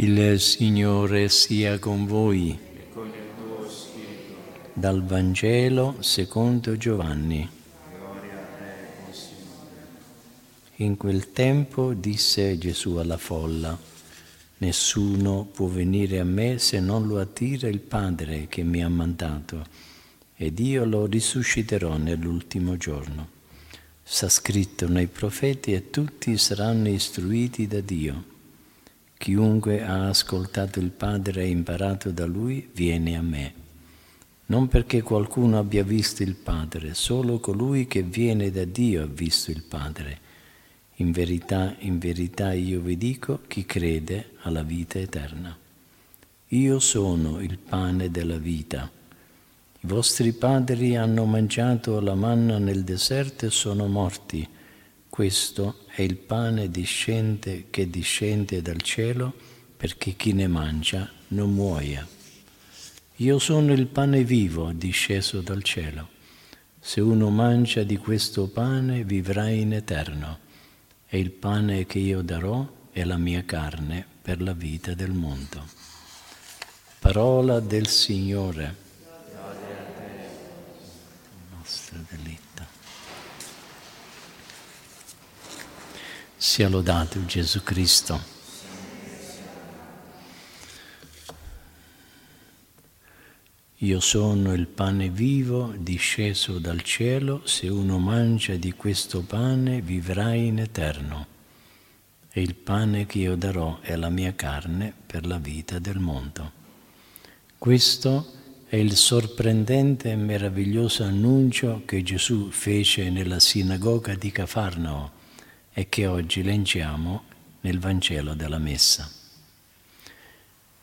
Il Signore sia con voi. con. Dal Vangelo secondo Giovanni. Te. In quel tempo disse Gesù alla folla, Nessuno può venire a me se non lo attira il Padre che mi ha mandato, ed io lo risusciterò nell'ultimo giorno. Sta scritto nei profeti e tutti saranno istruiti da Dio. Chiunque ha ascoltato il Padre e imparato da Lui viene a me. Non perché qualcuno abbia visto il Padre, solo colui che viene da Dio ha visto il Padre. In verità, in verità io vi dico, chi crede ha la vita eterna. Io sono il pane della vita. I vostri padri hanno mangiato la manna nel deserto e sono morti. Questo è il pane discende che discende dal cielo perché chi ne mangia non muoia. Io sono il pane vivo disceso dal cielo. Se uno mangia di questo pane vivrà in eterno e il pane che io darò è la mia carne per la vita del mondo. Parola del Signore. Nostra delitto. Sia lodato Gesù Cristo. Io sono il pane vivo disceso dal cielo, se uno mangia di questo pane vivrà in eterno. E il pane che io darò è la mia carne per la vita del mondo. Questo è il sorprendente e meraviglioso annuncio che Gesù fece nella sinagoga di Cafarnao e che oggi leggiamo nel Vangelo della Messa.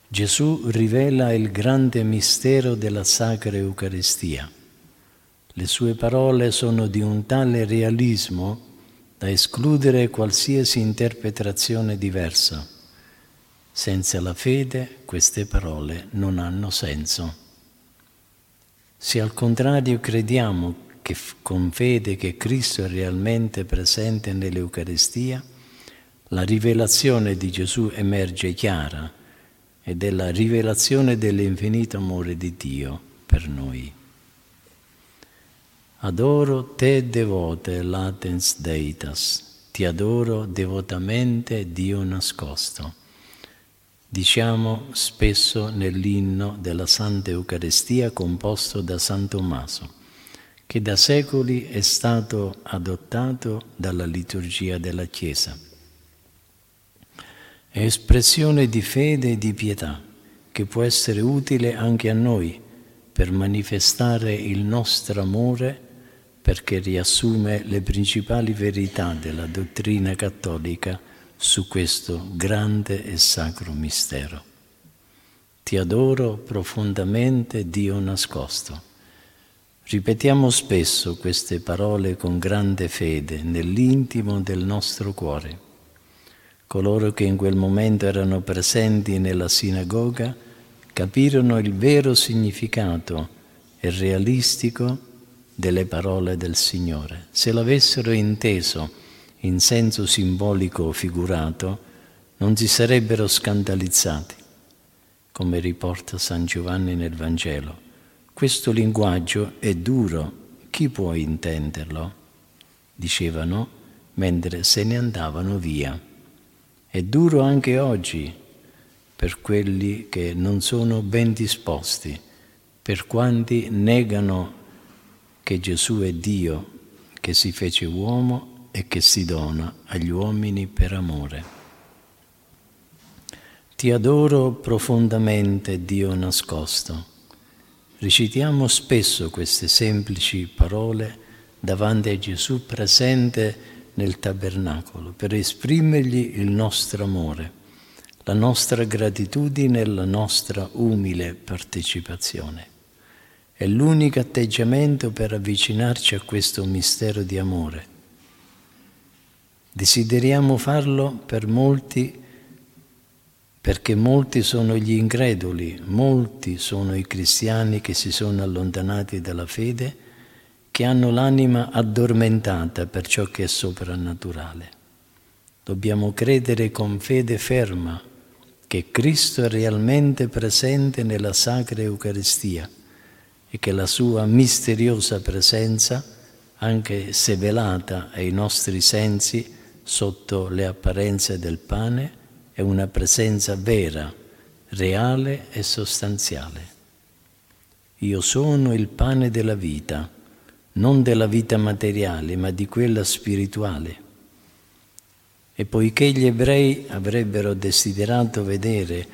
Gesù rivela il grande mistero della Sacra Eucaristia. Le sue parole sono di un tale realismo da escludere qualsiasi interpretazione diversa. Senza la fede queste parole non hanno senso. Se al contrario crediamo che con fede che Cristo è realmente presente nell'Eucaristia, la rivelazione di Gesù emerge chiara ed è la rivelazione dell'infinito amore di Dio per noi. Adoro te devote latens deitas, ti adoro devotamente Dio nascosto. Diciamo spesso nell'inno della Santa Eucaristia composto da San Tommaso, che da secoli è stato adottato dalla liturgia della Chiesa è espressione di fede e di pietà che può essere utile anche a noi per manifestare il nostro amore perché riassume le principali verità della dottrina cattolica su questo grande e sacro mistero. Ti adoro profondamente, Dio nascosto. Ripetiamo spesso queste parole con grande fede nell'intimo del nostro cuore Coloro che in quel momento erano presenti nella sinagoga capirono il vero significato e realistico delle parole del Signore. Se l'avessero inteso in senso simbolico o figurato, non si sarebbero scandalizzati, come riporta San Giovanni nel Vangelo. Questo linguaggio è duro, chi può intenderlo? Dicevano mentre se ne andavano via. È duro anche oggi per quelli che non sono ben disposti, per quanti negano che Gesù è Dio, che si fece uomo e che si dona agli uomini per amore. Ti adoro profondamente, Dio nascosto. Recitiamo spesso queste semplici parole davanti a Gesù presente nel tabernacolo per esprimergli il nostro amore, la nostra gratitudine e la nostra umile partecipazione. È l'unico atteggiamento per avvicinarci a questo mistero di amore. Desideriamo farlo per molti perché molti sono gli increduli, molti sono i cristiani che si sono allontanati dalla fede che hanno l'anima addormentata per ciò che è soprannaturale. Dobbiamo credere con fede ferma che Cristo è realmente presente nella Sacra Eucaristia e che la sua misteriosa presenza, anche se velata ai nostri sensi sotto le apparenze del pane, è una presenza vera, reale e sostanziale. Io sono il pane della vita, non della vita materiale, ma di quella spirituale. E poiché gli ebrei avrebbero desiderato vedere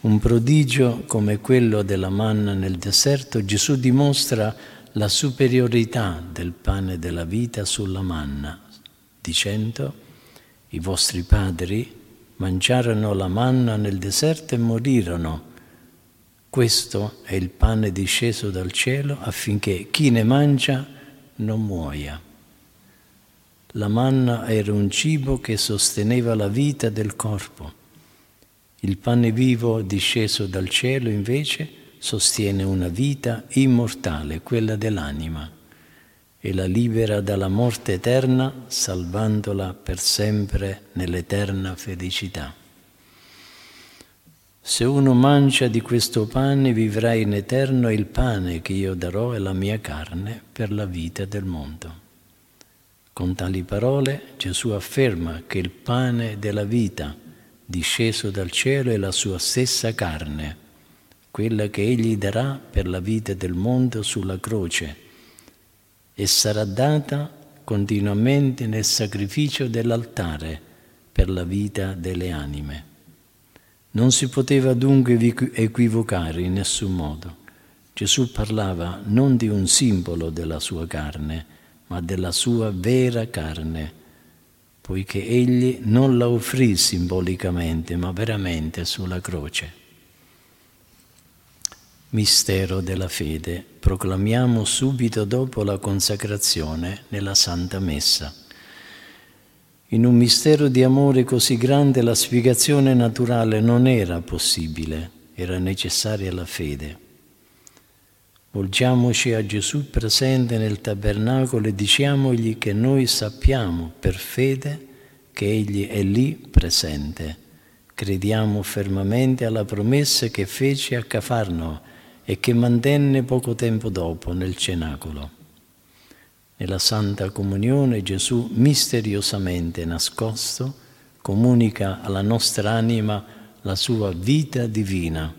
un prodigio come quello della manna nel deserto, Gesù dimostra la superiorità del pane della vita sulla manna, dicendo, i vostri padri mangiarono la manna nel deserto e morirono. Questo è il pane disceso dal cielo affinché chi ne mangia non muoia. La manna era un cibo che sosteneva la vita del corpo. Il pane vivo disceso dal cielo invece sostiene una vita immortale, quella dell'anima, e la libera dalla morte eterna, salvandola per sempre nell'eterna felicità. Se uno mangia di questo pane vivrà in eterno e il pane che io darò è la mia carne per la vita del mondo. Con tali parole Gesù afferma che il pane della vita disceso dal cielo è la sua stessa carne, quella che egli darà per la vita del mondo sulla croce e sarà data continuamente nel sacrificio dell'altare per la vita delle anime. Non si poteva dunque equivocare in nessun modo. Gesù parlava non di un simbolo della sua carne, ma della sua vera carne, poiché egli non la offrì simbolicamente, ma veramente sulla croce. Mistero della fede. Proclamiamo subito dopo la consacrazione nella Santa Messa. In un mistero di amore così grande la spiegazione naturale non era possibile, era necessaria la fede. Volgiamoci a Gesù presente nel tabernacolo e diciamogli che noi sappiamo per fede che Egli è lì presente. Crediamo fermamente alla promessa che fece a Cafarno e che mantenne poco tempo dopo nel cenacolo. Nella Santa Comunione Gesù misteriosamente nascosto comunica alla nostra anima la sua vita divina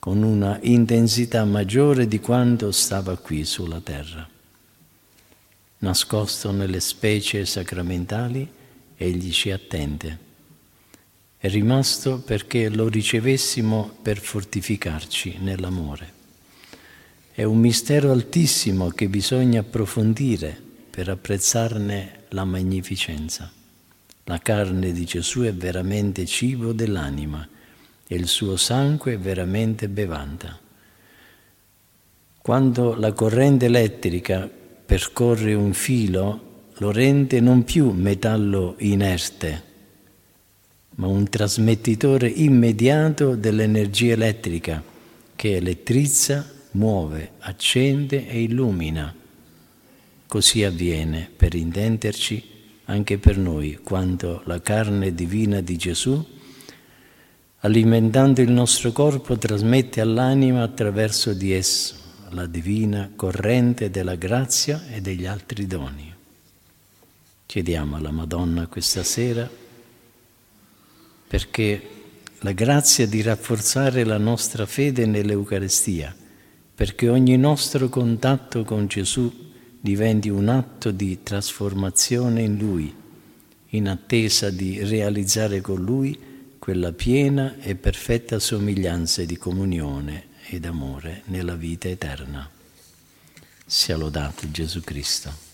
con una intensità maggiore di quanto stava qui sulla terra. Nascosto nelle specie sacramentali, egli ci attende. È rimasto perché lo ricevessimo per fortificarci nell'amore. È un mistero altissimo che bisogna approfondire per apprezzarne la magnificenza. La carne di Gesù è veramente cibo dell'anima e il suo sangue è veramente bevanda. Quando la corrente elettrica percorre un filo, lo rende non più metallo inerte, ma un trasmettitore immediato dell'energia elettrica che elettrizza, muove, accende e illumina. Così avviene, per intenderci, anche per noi, quando la carne divina di Gesù alimentando il nostro corpo, trasmette all'anima attraverso di esso la divina corrente della grazia e degli altri doni. Chiediamo alla Madonna questa sera perché la grazia di rafforzare la nostra fede nell'Eucaristia, perché ogni nostro contatto con Gesù diventi un atto di trasformazione in Lui, in attesa di realizzare con Lui quella piena e perfetta somiglianza di comunione ed amore nella vita eterna. Sia lodato Gesù Cristo.